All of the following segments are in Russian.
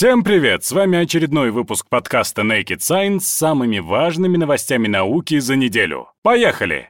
Всем привет! С вами очередной выпуск подкаста Naked Science с самыми важными новостями науки за неделю. Поехали!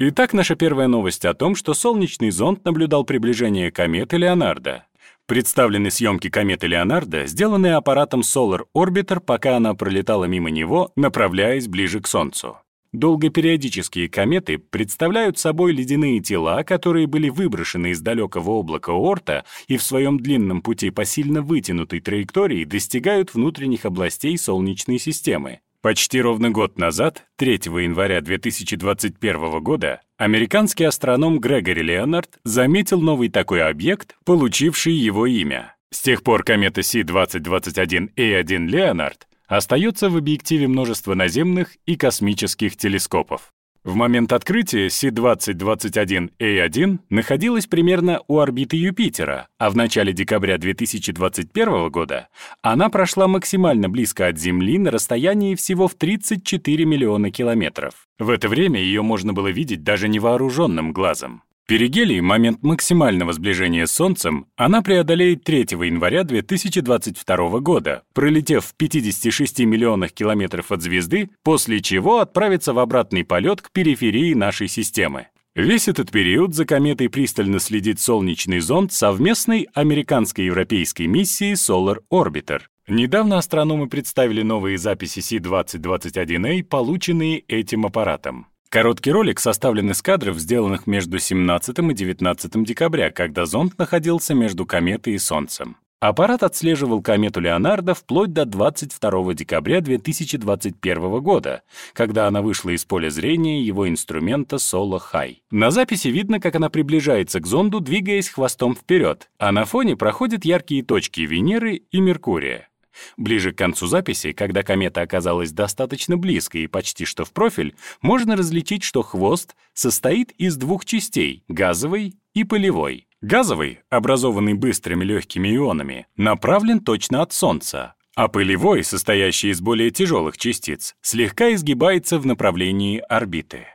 Итак, наша первая новость о том, что солнечный зонд наблюдал приближение кометы Леонардо. Представлены съемки кометы Леонардо, сделанные аппаратом Solar Orbiter, пока она пролетала мимо него, направляясь ближе к Солнцу. Долгопериодические кометы представляют собой ледяные тела, которые были выброшены из далекого облака Орта и в своем длинном пути по сильно вытянутой траектории достигают внутренних областей Солнечной системы. Почти ровно год назад, 3 января 2021 года, американский астроном Грегори Леонард заметил новый такой объект, получивший его имя. С тех пор комета Си-2021A1 Леонард остается в объективе множества наземных и космических телескопов. В момент открытия Си-2021A1 находилась примерно у орбиты Юпитера, а в начале декабря 2021 года она прошла максимально близко от Земли на расстоянии всего в 34 миллиона километров. В это время ее можно было видеть даже невооруженным глазом. Перигелий, момент максимального сближения с Солнцем, она преодолеет 3 января 2022 года, пролетев в 56 миллионах километров от звезды, после чего отправится в обратный полет к периферии нашей системы. Весь этот период за кометой пристально следит солнечный зонд совместной американско-европейской миссии Solar Orbiter. Недавно астрономы представили новые записи Си-2021A, полученные этим аппаратом. Короткий ролик составлен из кадров, сделанных между 17 и 19 декабря, когда зонд находился между кометой и Солнцем. Аппарат отслеживал комету Леонардо вплоть до 22 декабря 2021 года, когда она вышла из поля зрения его инструмента Solo High. На записи видно, как она приближается к зонду, двигаясь хвостом вперед, а на фоне проходят яркие точки Венеры и Меркурия. Ближе к концу записи, когда комета оказалась достаточно близко и почти что в профиль, можно различить, что хвост состоит из двух частей — газовой и полевой. Газовый, образованный быстрыми легкими ионами, направлен точно от Солнца, а пылевой, состоящий из более тяжелых частиц, слегка изгибается в направлении орбиты.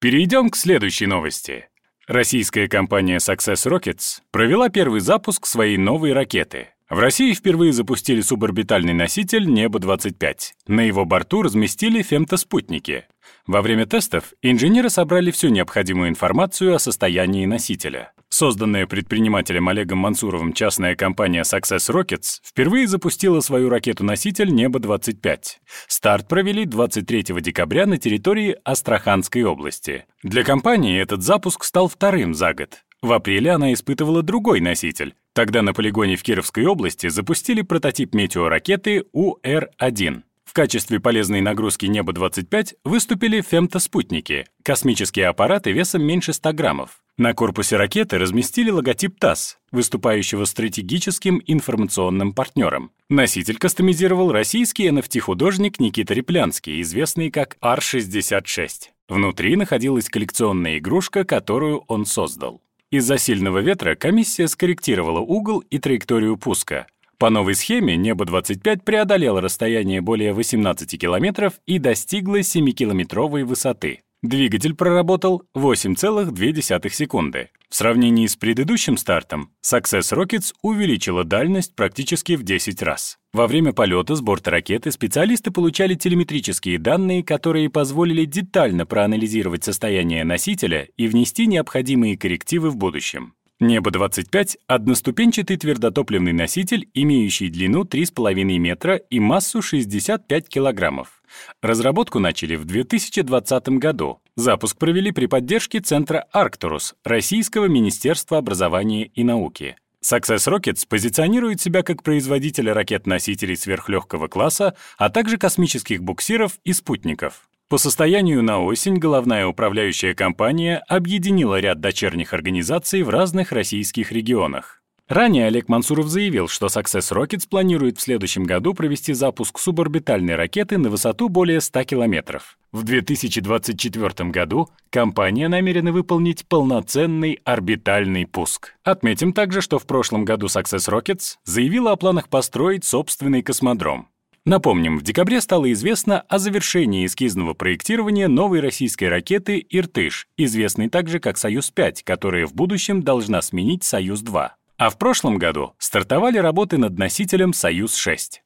Перейдем к следующей новости. Российская компания Success Rockets провела первый запуск своей новой ракеты. В России впервые запустили суборбитальный носитель Небо-25. На его борту разместили фемтоспутники. Во время тестов инженеры собрали всю необходимую информацию о состоянии носителя. Созданная предпринимателем Олегом Мансуровым частная компания Success Rockets впервые запустила свою ракету-носитель Небо-25. Старт провели 23 декабря на территории Астраханской области. Для компании этот запуск стал вторым за год. В апреле она испытывала другой носитель. Тогда на полигоне в Кировской области запустили прототип метеоракеты УР-1. В качестве полезной нагрузки Небо-25 выступили фемтоспутники — космические аппараты весом меньше 100 граммов. На корпусе ракеты разместили логотип ТАСС, выступающего стратегическим информационным партнером. Носитель кастомизировал российский NFT-художник Никита Реплянский, известный как R66. Внутри находилась коллекционная игрушка, которую он создал. Из-за сильного ветра комиссия скорректировала угол и траекторию пуска. По новой схеме Небо-25 преодолело расстояние более 18 километров и достигло 7-километровой высоты. Двигатель проработал 8,2 секунды. В сравнении с предыдущим стартом, Success Rockets увеличила дальность практически в 10 раз. Во время полета с борта ракеты специалисты получали телеметрические данные, которые позволили детально проанализировать состояние носителя и внести необходимые коррективы в будущем. Небо-25 — одноступенчатый твердотопливный носитель, имеющий длину 3,5 метра и массу 65 килограммов. Разработку начали в 2020 году. Запуск провели при поддержке Центра «Арктурус» Российского Министерства образования и науки. Success Rockets позиционирует себя как производитель ракет-носителей сверхлегкого класса, а также космических буксиров и спутников. По состоянию на осень головная управляющая компания объединила ряд дочерних организаций в разных российских регионах. Ранее Олег Мансуров заявил, что Success Rockets планирует в следующем году провести запуск суборбитальной ракеты на высоту более 100 километров. В 2024 году компания намерена выполнить полноценный орбитальный пуск. Отметим также, что в прошлом году Success Rockets заявила о планах построить собственный космодром. Напомним, в декабре стало известно о завершении эскизного проектирования новой российской ракеты «Иртыш», известной также как «Союз-5», которая в будущем должна сменить «Союз-2». А в прошлом году стартовали работы над носителем «Союз-6».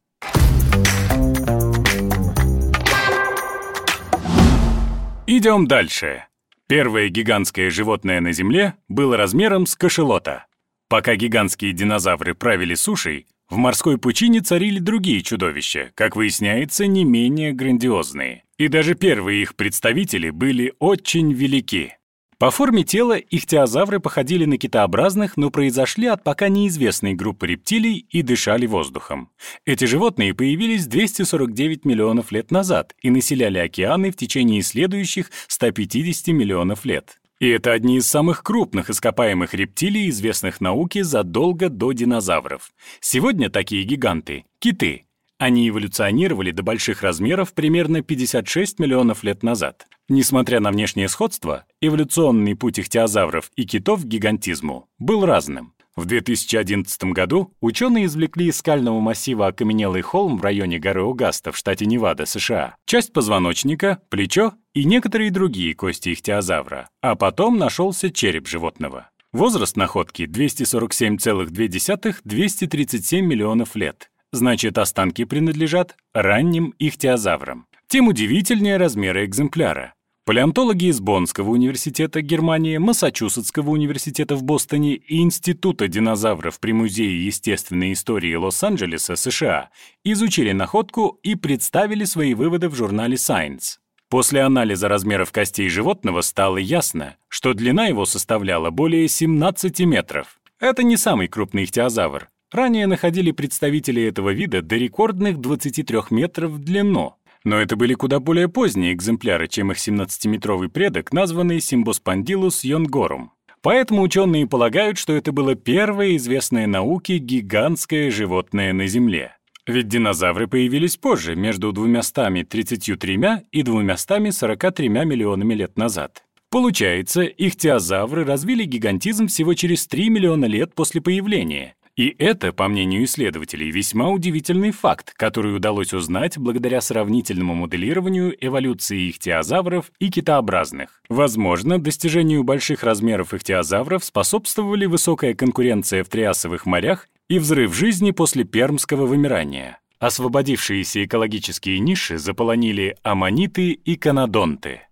Идем дальше. Первое гигантское животное на Земле было размером с кашелота. Пока гигантские динозавры правили сушей, в морской пучине царили другие чудовища, как выясняется, не менее грандиозные. И даже первые их представители были очень велики. По форме тела ихтиозавры походили на китообразных, но произошли от пока неизвестной группы рептилий и дышали воздухом. Эти животные появились 249 миллионов лет назад и населяли океаны в течение следующих 150 миллионов лет. И это одни из самых крупных ископаемых рептилий, известных науке задолго до динозавров. Сегодня такие гиганты — киты. Они эволюционировали до больших размеров примерно 56 миллионов лет назад. Несмотря на внешнее сходство, эволюционный путь ихтиозавров и китов к гигантизму был разным. В 2011 году ученые извлекли из скального массива окаменелый холм в районе горы Огаста в штате Невада, США, часть позвоночника, плечо и некоторые другие кости ихтиозавра, а потом нашелся череп животного. Возраст находки 247,2-237 миллионов лет. Значит, останки принадлежат ранним ихтиозаврам. Тем удивительнее размеры экземпляра. Палеонтологи из Боннского университета Германии, Массачусетского университета в Бостоне и Института динозавров при Музее естественной истории Лос-Анджелеса, США, изучили находку и представили свои выводы в журнале Science. После анализа размеров костей животного стало ясно, что длина его составляла более 17 метров. Это не самый крупный ихтиозавр. Ранее находили представители этого вида до рекордных 23 метров в длину. Но это были куда более поздние экземпляры, чем их 17-метровый предок, названный Симбоспандилус йонгорум. Поэтому ученые полагают, что это было первое известное науке гигантское животное на Земле. Ведь динозавры появились позже, между 233 и 243 миллионами лет назад. Получается, ихтиозавры развили гигантизм всего через 3 миллиона лет после появления, и это, по мнению исследователей, весьма удивительный факт, который удалось узнать благодаря сравнительному моделированию эволюции ихтиозавров и китообразных. Возможно, достижению больших размеров ихтиозавров способствовали высокая конкуренция в триасовых морях и взрыв жизни после пермского вымирания. Освободившиеся экологические ниши заполонили аммониты и канадонты.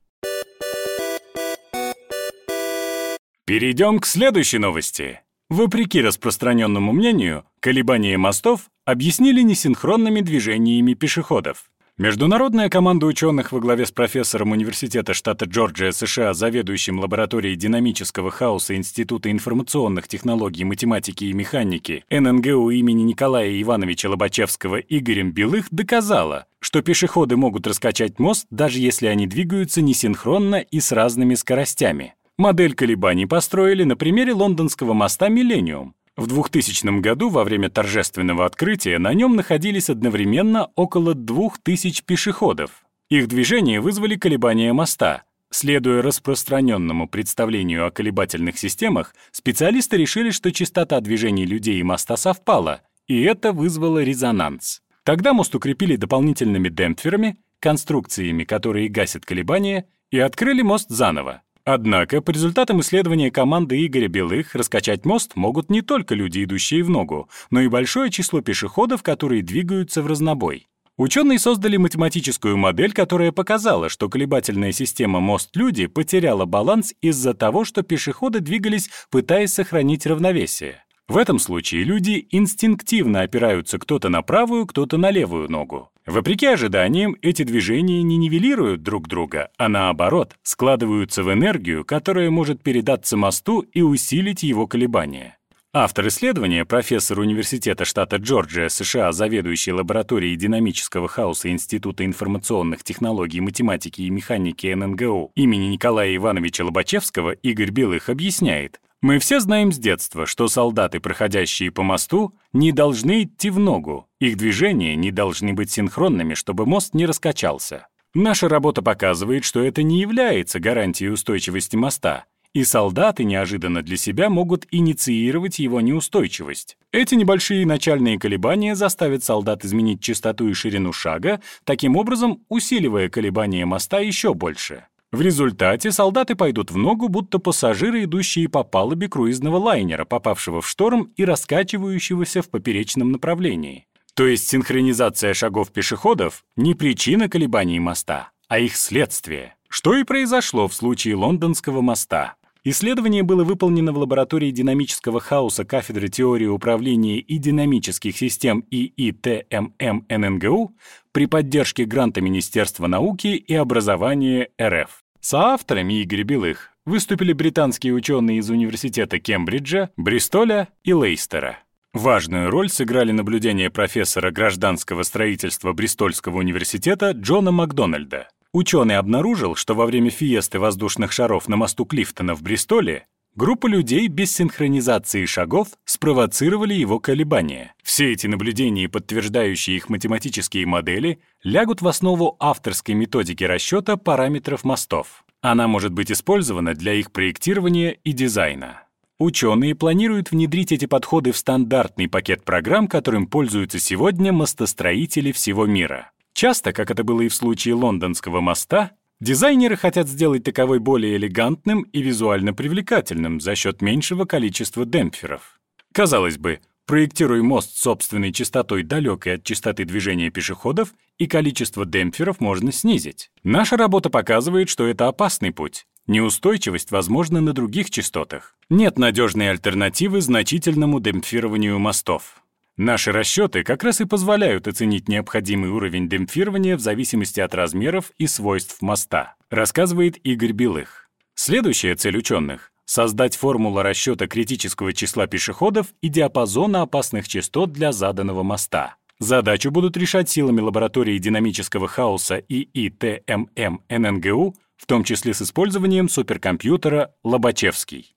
Перейдем к следующей новости. Вопреки распространенному мнению, колебания мостов объяснили несинхронными движениями пешеходов. Международная команда ученых во главе с профессором Университета штата Джорджия США, заведующим лабораторией динамического хаоса Института информационных технологий, математики и механики ННГУ имени Николая Ивановича Лобачевского Игорем Белых доказала, что пешеходы могут раскачать мост, даже если они двигаются несинхронно и с разными скоростями. Модель колебаний построили на примере лондонского моста «Миллениум». В 2000 году во время торжественного открытия на нем находились одновременно около 2000 пешеходов. Их движение вызвали колебания моста. Следуя распространенному представлению о колебательных системах, специалисты решили, что частота движений людей и моста совпала, и это вызвало резонанс. Тогда мост укрепили дополнительными демпферами, конструкциями, которые гасят колебания, и открыли мост заново. Однако, по результатам исследования команды Игоря Белых, раскачать мост могут не только люди, идущие в ногу, но и большое число пешеходов, которые двигаются в разнобой. Ученые создали математическую модель, которая показала, что колебательная система «Мост-люди» потеряла баланс из-за того, что пешеходы двигались, пытаясь сохранить равновесие. В этом случае люди инстинктивно опираются кто-то на правую, кто-то на левую ногу. Вопреки ожиданиям, эти движения не нивелируют друг друга, а наоборот, складываются в энергию, которая может передаться мосту и усилить его колебания. Автор исследования, профессор Университета штата Джорджия, США, заведующий лабораторией динамического хаоса Института информационных технологий, математики и механики ННГУ имени Николая Ивановича Лобачевского Игорь Белых объясняет, мы все знаем с детства, что солдаты, проходящие по мосту, не должны идти в ногу. Их движения не должны быть синхронными, чтобы мост не раскачался. Наша работа показывает, что это не является гарантией устойчивости моста, и солдаты неожиданно для себя могут инициировать его неустойчивость. Эти небольшие начальные колебания заставят солдат изменить частоту и ширину шага, таким образом усиливая колебания моста еще больше. В результате солдаты пойдут в ногу, будто пассажиры, идущие по палубе круизного лайнера, попавшего в шторм и раскачивающегося в поперечном направлении. То есть синхронизация шагов пешеходов — не причина колебаний моста, а их следствие. Что и произошло в случае лондонского моста. Исследование было выполнено в лаборатории динамического хаоса кафедры теории управления и динамических систем ИИТММ ННГУ при поддержке гранта Министерства науки и образования РФ. Соавторами Игоря Белых выступили британские ученые из университета Кембриджа, Бристоля и Лейстера. Важную роль сыграли наблюдения профессора гражданского строительства Бристольского университета Джона Макдональда. Ученый обнаружил, что во время фиесты воздушных шаров на мосту Клифтона в Бристоле группа людей без синхронизации шагов спровоцировали его колебания. Все эти наблюдения подтверждающие их математические модели лягут в основу авторской методики расчета параметров мостов. Она может быть использована для их проектирования и дизайна. Ученые планируют внедрить эти подходы в стандартный пакет программ, которым пользуются сегодня мостостроители всего мира. Часто, как это было и в случае лондонского моста, дизайнеры хотят сделать таковой более элегантным и визуально привлекательным за счет меньшего количества демпферов. Казалось бы, проектируй мост собственной частотой далекой от частоты движения пешеходов, и количество демпферов можно снизить. Наша работа показывает, что это опасный путь. Неустойчивость возможна на других частотах. Нет надежной альтернативы значительному демпфированию мостов. Наши расчеты как раз и позволяют оценить необходимый уровень демпфирования в зависимости от размеров и свойств моста, рассказывает Игорь Белых. Следующая цель ученых — создать формулу расчета критического числа пешеходов и диапазона опасных частот для заданного моста. Задачу будут решать силами лаборатории динамического хаоса ИИТММ ННГУ, в том числе с использованием суперкомпьютера Лобачевский.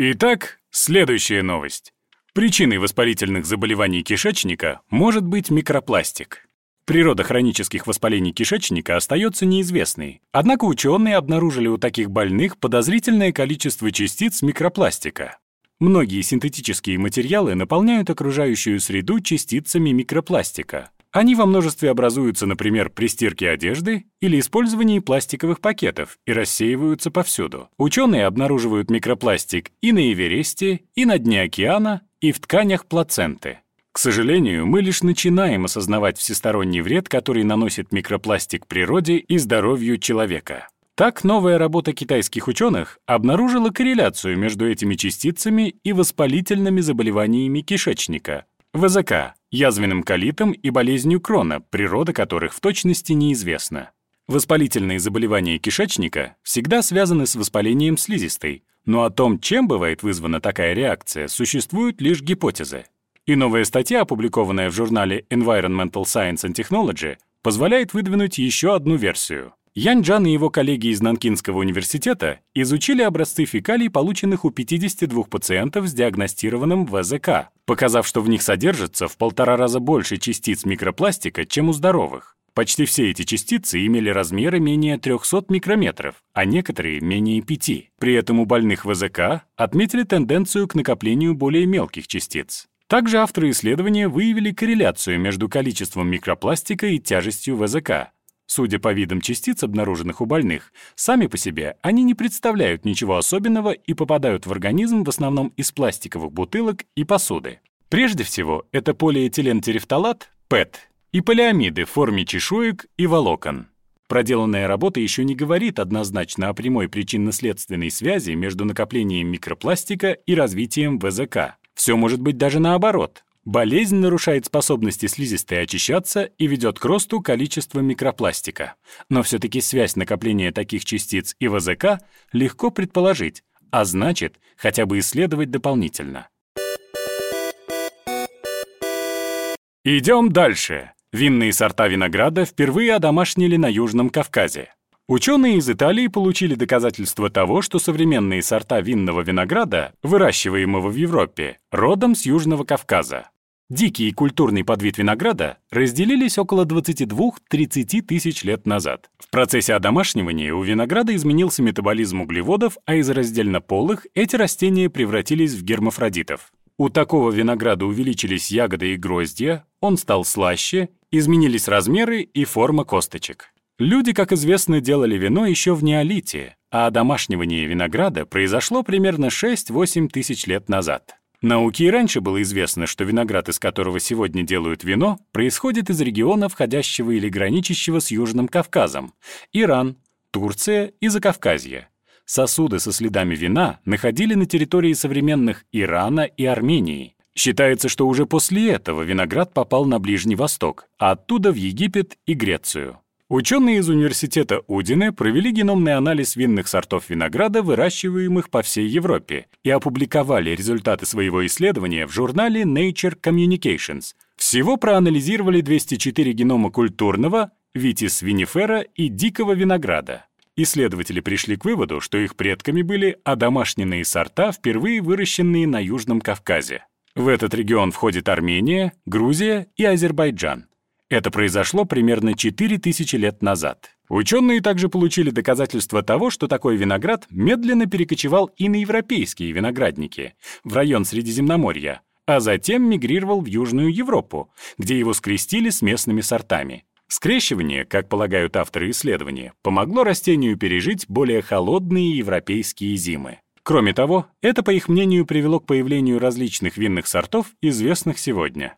Итак, следующая новость. Причиной воспалительных заболеваний кишечника может быть микропластик. Природа хронических воспалений кишечника остается неизвестной, однако ученые обнаружили у таких больных подозрительное количество частиц микропластика. Многие синтетические материалы наполняют окружающую среду частицами микропластика, они во множестве образуются, например, при стирке одежды или использовании пластиковых пакетов и рассеиваются повсюду. Ученые обнаруживают микропластик и на Эвересте, и на дне океана, и в тканях плаценты. К сожалению, мы лишь начинаем осознавать всесторонний вред, который наносит микропластик природе и здоровью человека. Так, новая работа китайских ученых обнаружила корреляцию между этими частицами и воспалительными заболеваниями кишечника, ВЗК, язвенным колитом и болезнью Крона, природа которых в точности неизвестна. Воспалительные заболевания кишечника всегда связаны с воспалением слизистой, но о том, чем бывает вызвана такая реакция, существуют лишь гипотезы. И новая статья, опубликованная в журнале Environmental Science and Technology, позволяет выдвинуть еще одну версию. Ян Джан и его коллеги из Нанкинского университета изучили образцы фекалий, полученных у 52 пациентов с диагностированным ВЗК, показав, что в них содержится в полтора раза больше частиц микропластика, чем у здоровых. Почти все эти частицы имели размеры менее 300 микрометров, а некоторые — менее 5. При этом у больных ВЗК отметили тенденцию к накоплению более мелких частиц. Также авторы исследования выявили корреляцию между количеством микропластика и тяжестью ВЗК, Судя по видам частиц, обнаруженных у больных, сами по себе они не представляют ничего особенного и попадают в организм в основном из пластиковых бутылок и посуды. Прежде всего, это полиэтилентерефталат, ПЭТ, и полиамиды в форме чешуек и волокон. Проделанная работа еще не говорит однозначно о прямой причинно-следственной связи между накоплением микропластика и развитием ВЗК. Все может быть даже наоборот. Болезнь нарушает способности слизистой очищаться и ведет к росту количества микропластика. Но все-таки связь накопления таких частиц и ВЗК легко предположить, а значит, хотя бы исследовать дополнительно. Идем дальше. Винные сорта винограда впервые одомашнили на Южном Кавказе. Ученые из Италии получили доказательство того, что современные сорта винного винограда, выращиваемого в Европе, родом с Южного Кавказа. Дикий и культурный подвид винограда разделились около 22-30 тысяч лет назад. В процессе одомашнивания у винограда изменился метаболизм углеводов, а из раздельнополых эти растения превратились в гермафродитов. У такого винограда увеличились ягоды и гроздья, он стал слаще, изменились размеры и форма косточек. Люди, как известно, делали вино еще в неолите, а одомашнивание винограда произошло примерно 6-8 тысяч лет назад. Науке и раньше было известно, что виноград, из которого сегодня делают вино, происходит из региона, входящего или граничащего с Южным Кавказом, Иран, Турция и Закавказье. Сосуды со следами вина находили на территории современных Ирана и Армении. Считается, что уже после этого виноград попал на Ближний Восток, а оттуда в Египет и Грецию. Ученые из университета Удине провели геномный анализ винных сортов винограда, выращиваемых по всей Европе, и опубликовали результаты своего исследования в журнале Nature Communications. Всего проанализировали 204 генома культурного, витис винифера и дикого винограда. Исследователи пришли к выводу, что их предками были одомашненные сорта, впервые выращенные на Южном Кавказе. В этот регион входит Армения, Грузия и Азербайджан. Это произошло примерно 4000 лет назад. Ученые также получили доказательства того, что такой виноград медленно перекочевал и на европейские виноградники, в район Средиземноморья, а затем мигрировал в Южную Европу, где его скрестили с местными сортами. Скрещивание, как полагают авторы исследования, помогло растению пережить более холодные европейские зимы. Кроме того, это, по их мнению, привело к появлению различных винных сортов, известных сегодня.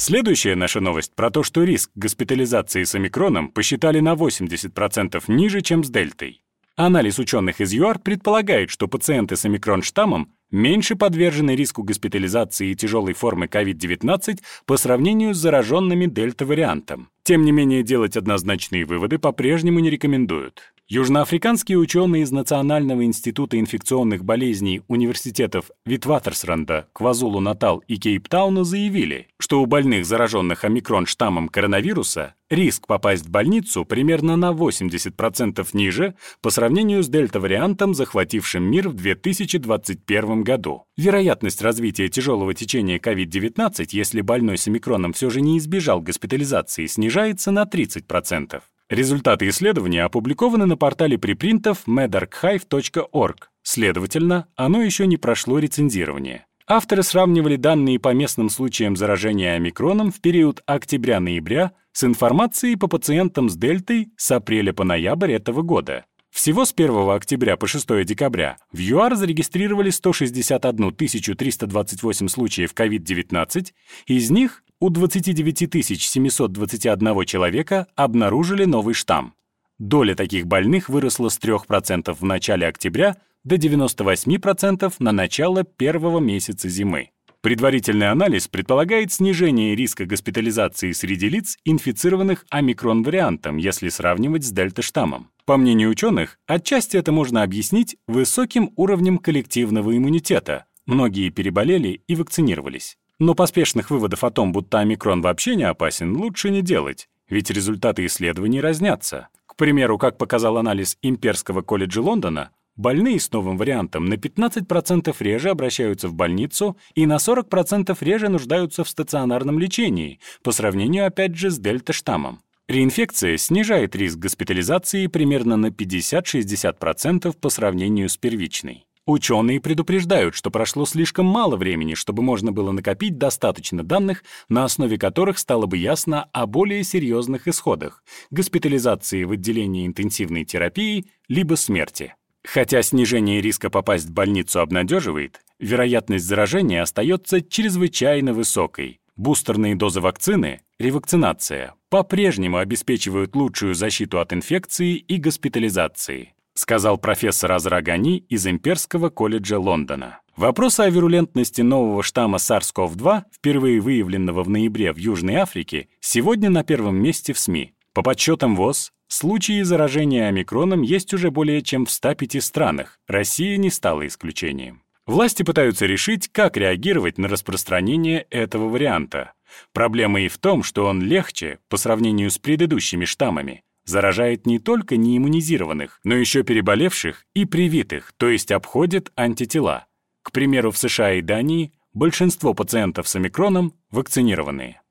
Следующая наша новость про то, что риск госпитализации с омикроном посчитали на 80% ниже, чем с дельтой. Анализ ученых из ЮАР предполагает, что пациенты с омикрон-штаммом меньше подвержены риску госпитализации и тяжелой формы COVID-19 по сравнению с зараженными дельта-вариантом. Тем не менее, делать однозначные выводы по-прежнему не рекомендуют. Южноафриканские ученые из Национального института инфекционных болезней университетов Витватерсранда, Квазулу-Натал и Кейптауна заявили, что у больных, зараженных омикрон-штаммом коронавируса, риск попасть в больницу примерно на 80% ниже по сравнению с дельта-вариантом, захватившим мир в 2021 году. Вероятность развития тяжелого течения COVID-19, если больной с омикроном все же не избежал госпитализации, снижается на 30%. Результаты исследования опубликованы на портале припринтов medarchive.org. Следовательно, оно еще не прошло рецензирование. Авторы сравнивали данные по местным случаям заражения омикроном в период октября-ноября с информацией по пациентам с дельтой с апреля по ноябрь этого года. Всего с 1 октября по 6 декабря в ЮАР зарегистрировали 161 328 случаев COVID-19, из них у 29 721 человека обнаружили новый штамм. Доля таких больных выросла с 3% в начале октября до 98% на начало первого месяца зимы. Предварительный анализ предполагает снижение риска госпитализации среди лиц, инфицированных омикрон-вариантом, если сравнивать с дельта-штаммом. По мнению ученых, отчасти это можно объяснить высоким уровнем коллективного иммунитета. Многие переболели и вакцинировались. Но поспешных выводов о том, будто омикрон вообще не опасен, лучше не делать, ведь результаты исследований разнятся. К примеру, как показал анализ Имперского колледжа Лондона, больные с новым вариантом на 15% реже обращаются в больницу и на 40% реже нуждаются в стационарном лечении, по сравнению опять же с дельта-штаммом. Реинфекция снижает риск госпитализации примерно на 50-60% по сравнению с первичной. Ученые предупреждают, что прошло слишком мало времени, чтобы можно было накопить достаточно данных, на основе которых стало бы ясно о более серьезных исходах — госпитализации в отделении интенсивной терапии либо смерти. Хотя снижение риска попасть в больницу обнадеживает, вероятность заражения остается чрезвычайно высокой. Бустерные дозы вакцины, ревакцинация, по-прежнему обеспечивают лучшую защиту от инфекции и госпитализации сказал профессор Азрагани из Имперского колледжа Лондона. Вопросы о вирулентности нового штамма SARS-CoV-2, впервые выявленного в ноябре в Южной Африке, сегодня на первом месте в СМИ. По подсчетам ВОЗ, случаи заражения омикроном есть уже более чем в 105 странах. Россия не стала исключением. Власти пытаются решить, как реагировать на распространение этого варианта. Проблема и в том, что он легче по сравнению с предыдущими штаммами, заражает не только неиммунизированных, но еще переболевших и привитых, то есть обходит антитела. К примеру, в США и Дании большинство пациентов с омикроном вакцинированные.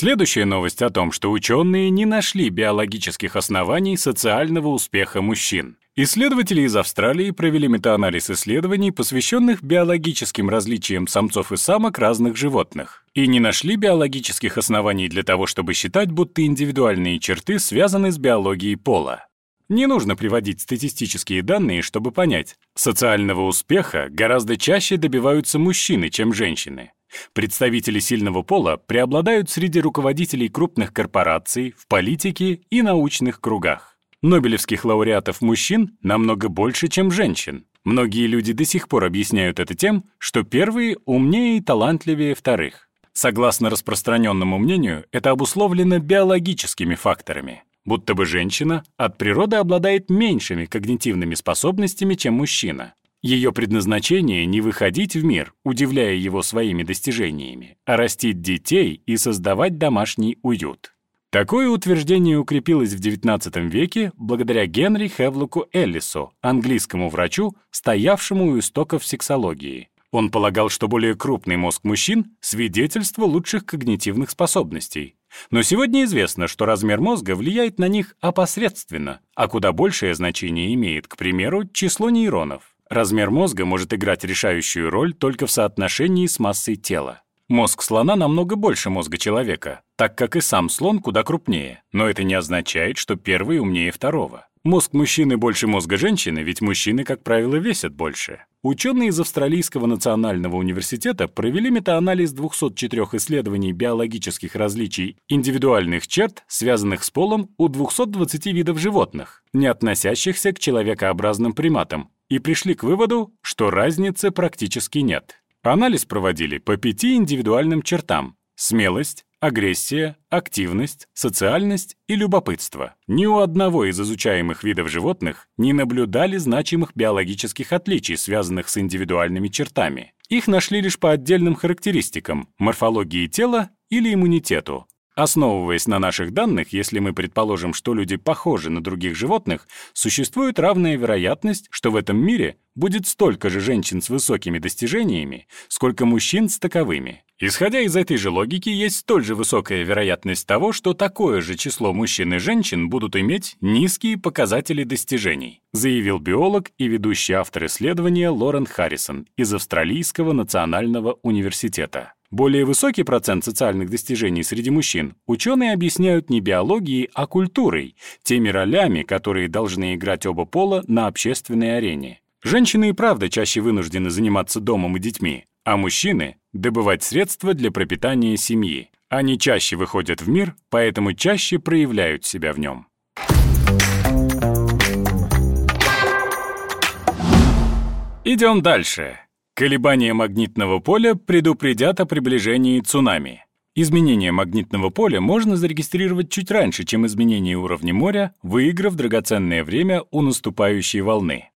Следующая новость о том, что ученые не нашли биологических оснований социального успеха мужчин. Исследователи из Австралии провели метаанализ исследований, посвященных биологическим различиям самцов и самок разных животных, и не нашли биологических оснований для того, чтобы считать, будто индивидуальные черты связаны с биологией пола. Не нужно приводить статистические данные, чтобы понять, социального успеха гораздо чаще добиваются мужчины, чем женщины. Представители сильного пола преобладают среди руководителей крупных корпораций, в политике и научных кругах. Нобелевских лауреатов мужчин намного больше, чем женщин. Многие люди до сих пор объясняют это тем, что первые умнее и талантливее вторых. Согласно распространенному мнению, это обусловлено биологическими факторами. Будто бы женщина от природы обладает меньшими когнитивными способностями, чем мужчина. Ее предназначение — не выходить в мир, удивляя его своими достижениями, а растить детей и создавать домашний уют. Такое утверждение укрепилось в XIX веке благодаря Генри Хевлоку Эллису, английскому врачу, стоявшему у истоков сексологии. Он полагал, что более крупный мозг мужчин — свидетельство лучших когнитивных способностей. Но сегодня известно, что размер мозга влияет на них опосредственно, а куда большее значение имеет, к примеру, число нейронов. Размер мозга может играть решающую роль только в соотношении с массой тела. Мозг слона намного больше мозга человека, так как и сам слон куда крупнее, но это не означает, что первый умнее второго. Мозг мужчины больше мозга женщины, ведь мужчины, как правило, весят больше. Ученые из Австралийского национального университета провели метаанализ 204 исследований биологических различий индивидуальных черт, связанных с полом у 220 видов животных, не относящихся к человекообразным приматам, и пришли к выводу, что разницы практически нет. Анализ проводили по пяти индивидуальным чертам — смелость, агрессия, активность, социальность и любопытство. Ни у одного из изучаемых видов животных не наблюдали значимых биологических отличий, связанных с индивидуальными чертами. Их нашли лишь по отдельным характеристикам — морфологии тела или иммунитету, Основываясь на наших данных, если мы предположим, что люди похожи на других животных, существует равная вероятность, что в этом мире будет столько же женщин с высокими достижениями, сколько мужчин с таковыми. Исходя из этой же логики, есть столь же высокая вероятность того, что такое же число мужчин и женщин будут иметь низкие показатели достижений, заявил биолог и ведущий автор исследования Лорен Харрисон из Австралийского национального университета. Более высокий процент социальных достижений среди мужчин ученые объясняют не биологией, а культурой, теми ролями, которые должны играть оба пола на общественной арене. Женщины и правда чаще вынуждены заниматься домом и детьми, а мужчины — добывать средства для пропитания семьи. Они чаще выходят в мир, поэтому чаще проявляют себя в нем. Идем дальше. Колебания магнитного поля предупредят о приближении цунами. Изменение магнитного поля можно зарегистрировать чуть раньше, чем изменение уровня моря, выиграв драгоценное время у наступающей волны.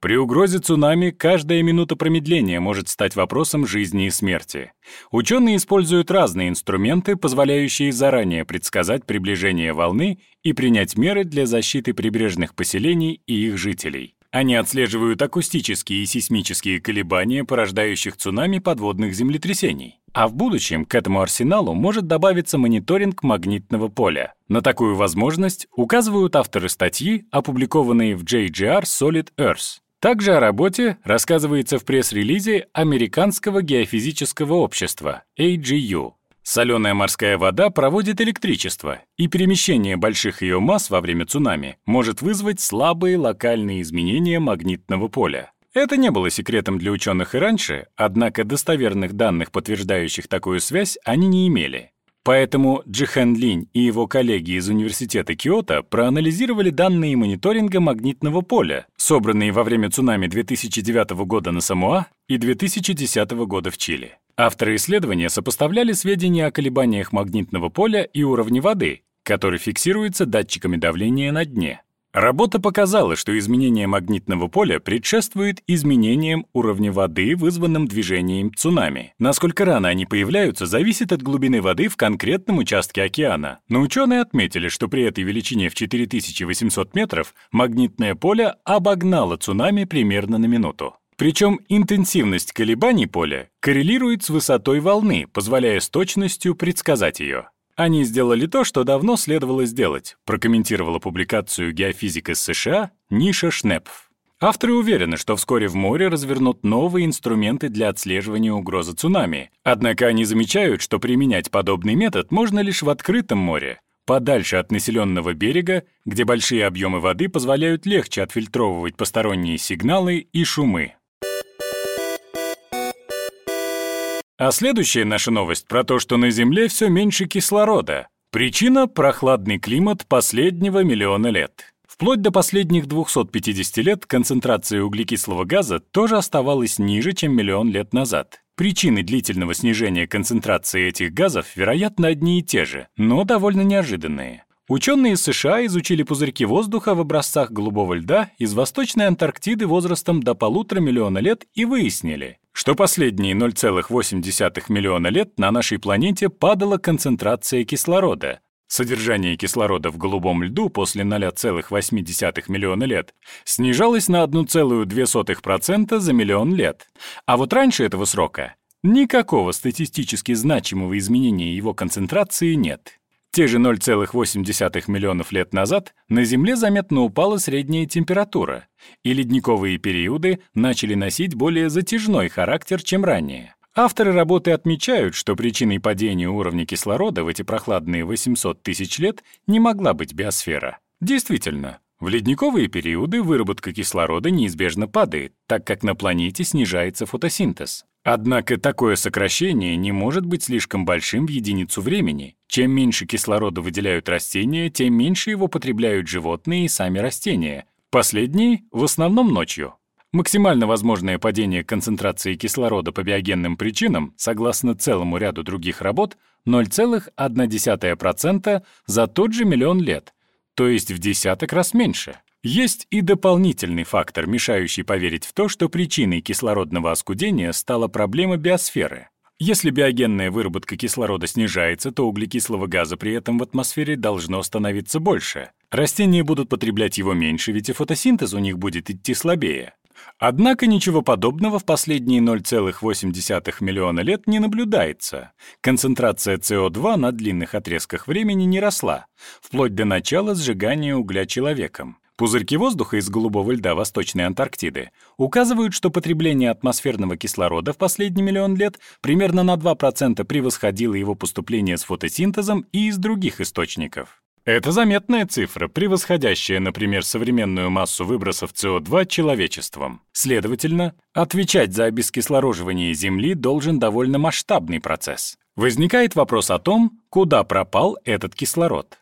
При угрозе цунами каждая минута промедления может стать вопросом жизни и смерти. Ученые используют разные инструменты, позволяющие заранее предсказать приближение волны и принять меры для защиты прибрежных поселений и их жителей. Они отслеживают акустические и сейсмические колебания, порождающих цунами подводных землетрясений. А в будущем к этому арсеналу может добавиться мониторинг магнитного поля. На такую возможность указывают авторы статьи, опубликованные в JGR Solid Earth. Также о работе рассказывается в пресс-релизе Американского геофизического общества AGU. Соленая морская вода проводит электричество, и перемещение больших ее масс во время цунами может вызвать слабые локальные изменения магнитного поля. Это не было секретом для ученых и раньше, однако достоверных данных, подтверждающих такую связь, они не имели. Поэтому Джихэн Линь и его коллеги из Университета Киото проанализировали данные мониторинга магнитного поля, собранные во время цунами 2009 года на Самоа и 2010 года в Чили. Авторы исследования сопоставляли сведения о колебаниях магнитного поля и уровне воды, который фиксируется датчиками давления на дне. Работа показала, что изменение магнитного поля предшествует изменениям уровня воды, вызванным движением цунами. Насколько рано они появляются, зависит от глубины воды в конкретном участке океана. Но ученые отметили, что при этой величине в 4800 метров магнитное поле обогнало цунами примерно на минуту. Причем интенсивность колебаний поля коррелирует с высотой волны, позволяя с точностью предсказать ее. Они сделали то, что давно следовало сделать, прокомментировала публикацию геофизика США Ниша Шнепф. Авторы уверены, что вскоре в море развернут новые инструменты для отслеживания угрозы цунами. Однако они замечают, что применять подобный метод можно лишь в открытом море, подальше от населенного берега, где большие объемы воды позволяют легче отфильтровывать посторонние сигналы и шумы. А следующая наша новость про то, что на Земле все меньше кислорода. Причина – прохладный климат последнего миллиона лет. Вплоть до последних 250 лет концентрация углекислого газа тоже оставалась ниже, чем миллион лет назад. Причины длительного снижения концентрации этих газов, вероятно, одни и те же, но довольно неожиданные. Ученые из США изучили пузырьки воздуха в образцах голубого льда из Восточной Антарктиды возрастом до полутора миллиона лет и выяснили, что последние 0,8 миллиона лет на нашей планете падала концентрация кислорода. Содержание кислорода в голубом льду после 0,8 миллиона лет снижалось на 1,2% за миллион лет. А вот раньше этого срока никакого статистически значимого изменения его концентрации нет. Те же 0,8 миллионов лет назад на Земле заметно упала средняя температура, и ледниковые периоды начали носить более затяжной характер, чем ранее. Авторы работы отмечают, что причиной падения уровня кислорода в эти прохладные 800 тысяч лет не могла быть биосфера. Действительно, в ледниковые периоды выработка кислорода неизбежно падает, так как на планете снижается фотосинтез. Однако такое сокращение не может быть слишком большим в единицу времени. Чем меньше кислорода выделяют растения, тем меньше его потребляют животные и сами растения. Последние — в основном ночью. Максимально возможное падение концентрации кислорода по биогенным причинам, согласно целому ряду других работ, 0,1% за тот же миллион лет, то есть в десяток раз меньше. Есть и дополнительный фактор, мешающий поверить в то, что причиной кислородного оскудения стала проблема биосферы. Если биогенная выработка кислорода снижается, то углекислого газа при этом в атмосфере должно становиться больше. Растения будут потреблять его меньше, ведь и фотосинтез у них будет идти слабее. Однако ничего подобного в последние 0,8 миллиона лет не наблюдается. Концентрация СО2 на длинных отрезках времени не росла, вплоть до начала сжигания угля человеком. Пузырьки воздуха из голубого льда Восточной Антарктиды указывают, что потребление атмосферного кислорода в последний миллион лет примерно на 2% превосходило его поступление с фотосинтезом и из других источников. Это заметная цифра, превосходящая, например, современную массу выбросов СО2 человечеством. Следовательно, отвечать за обескислороживание Земли должен довольно масштабный процесс. Возникает вопрос о том, куда пропал этот кислород.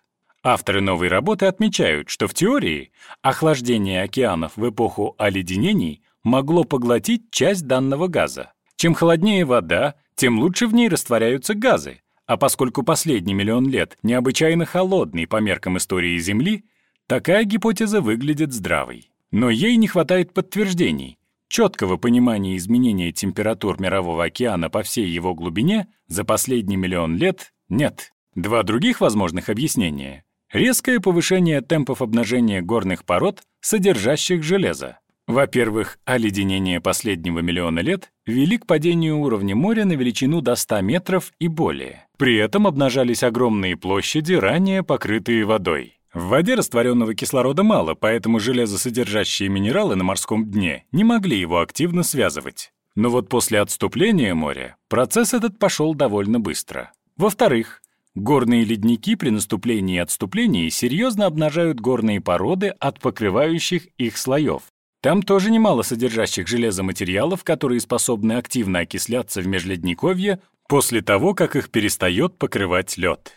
Авторы новой работы отмечают, что в теории охлаждение океанов в эпоху оледенений могло поглотить часть данного газа. Чем холоднее вода, тем лучше в ней растворяются газы, а поскольку последний миллион лет необычайно холодный по меркам истории Земли, такая гипотеза выглядит здравой. Но ей не хватает подтверждений. Четкого понимания изменения температур Мирового океана по всей его глубине за последний миллион лет нет. Два других возможных объяснения Резкое повышение темпов обнажения горных пород, содержащих железо. Во-первых, оледенение последнего миллиона лет вели к падению уровня моря на величину до 100 метров и более. При этом обнажались огромные площади, ранее покрытые водой. В воде растворенного кислорода мало, поэтому железосодержащие минералы на морском дне не могли его активно связывать. Но вот после отступления моря процесс этот пошел довольно быстро. Во-вторых, Горные ледники при наступлении и отступлении серьезно обнажают горные породы от покрывающих их слоев. Там тоже немало содержащих железо материалов, которые способны активно окисляться в межледниковье после того, как их перестает покрывать лед.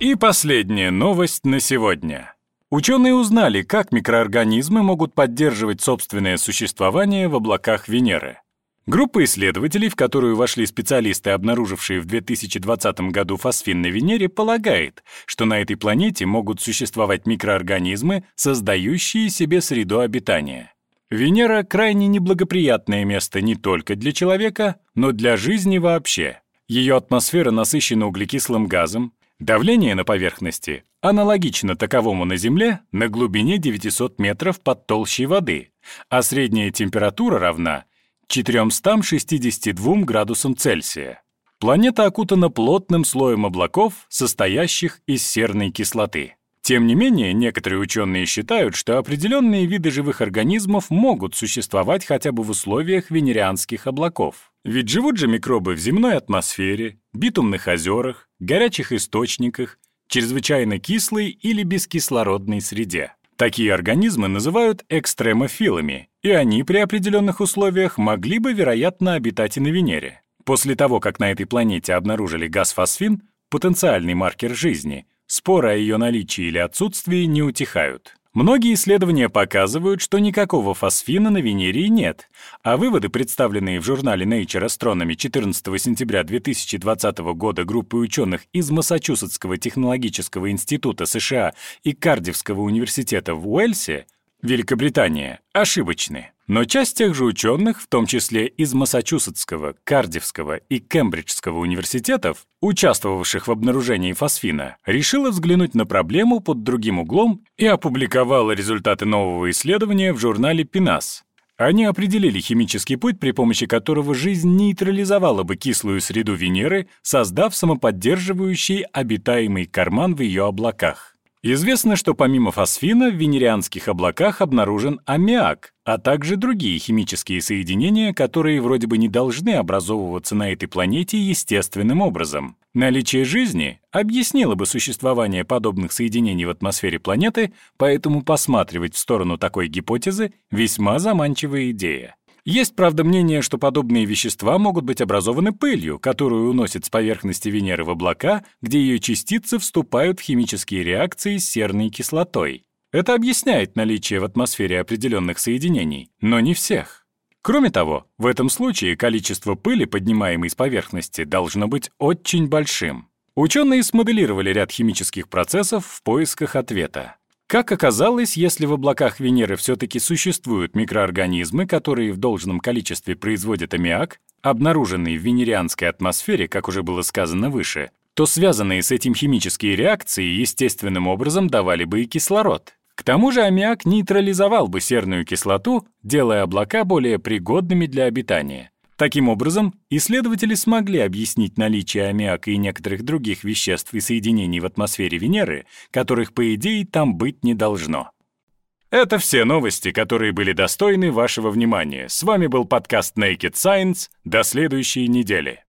И последняя новость на сегодня. Ученые узнали, как микроорганизмы могут поддерживать собственное существование в облаках Венеры. Группа исследователей, в которую вошли специалисты, обнаружившие в 2020 году фосфин на Венере, полагает, что на этой планете могут существовать микроорганизмы, создающие себе среду обитания. Венера — крайне неблагоприятное место не только для человека, но для жизни вообще. Ее атмосфера насыщена углекислым газом, давление на поверхности аналогично таковому на Земле на глубине 900 метров под толщей воды, а средняя температура равна 462 градусам Цельсия. Планета окутана плотным слоем облаков, состоящих из серной кислоты. Тем не менее, некоторые ученые считают, что определенные виды живых организмов могут существовать хотя бы в условиях венерианских облаков. Ведь живут же микробы в земной атмосфере, битумных озерах, горячих источниках, чрезвычайно кислой или бескислородной среде. Такие организмы называют экстремофилами, и они при определенных условиях могли бы, вероятно, обитать и на Венере. После того, как на этой планете обнаружили газ фосфин, потенциальный маркер жизни, споры о ее наличии или отсутствии не утихают. Многие исследования показывают, что никакого фосфина на Венере нет, а выводы, представленные в журнале Nature Astronomy 14 сентября 2020 года группы ученых из Массачусетского технологического института США и Кардивского университета в Уэльсе, Великобритания, ошибочны. Но часть тех же ученых, в том числе из Массачусетского, Кардивского и Кембриджского университетов, участвовавших в обнаружении фосфина, решила взглянуть на проблему под другим углом и опубликовала результаты нового исследования в журнале PNAS. Они определили химический путь, при помощи которого жизнь нейтрализовала бы кислую среду Венеры, создав самоподдерживающий обитаемый карман в ее облаках. Известно, что помимо фосфина в венерианских облаках обнаружен аммиак, а также другие химические соединения, которые вроде бы не должны образовываться на этой планете естественным образом. Наличие жизни объяснило бы существование подобных соединений в атмосфере планеты, поэтому посматривать в сторону такой гипотезы весьма заманчивая идея. Есть, правда, мнение, что подобные вещества могут быть образованы пылью, которую уносят с поверхности Венеры в облака, где ее частицы вступают в химические реакции с серной кислотой. Это объясняет наличие в атмосфере определенных соединений, но не всех. Кроме того, в этом случае количество пыли, поднимаемой с поверхности, должно быть очень большим. Ученые смоделировали ряд химических процессов в поисках ответа. Как оказалось, если в облаках Венеры все-таки существуют микроорганизмы, которые в должном количестве производят аммиак, обнаруженный в венерианской атмосфере, как уже было сказано выше, то связанные с этим химические реакции естественным образом давали бы и кислород. К тому же аммиак нейтрализовал бы серную кислоту, делая облака более пригодными для обитания. Таким образом, исследователи смогли объяснить наличие аммиака и некоторых других веществ и соединений в атмосфере Венеры, которых, по идее, там быть не должно. Это все новости, которые были достойны вашего внимания. С вами был подкаст Naked Science. До следующей недели.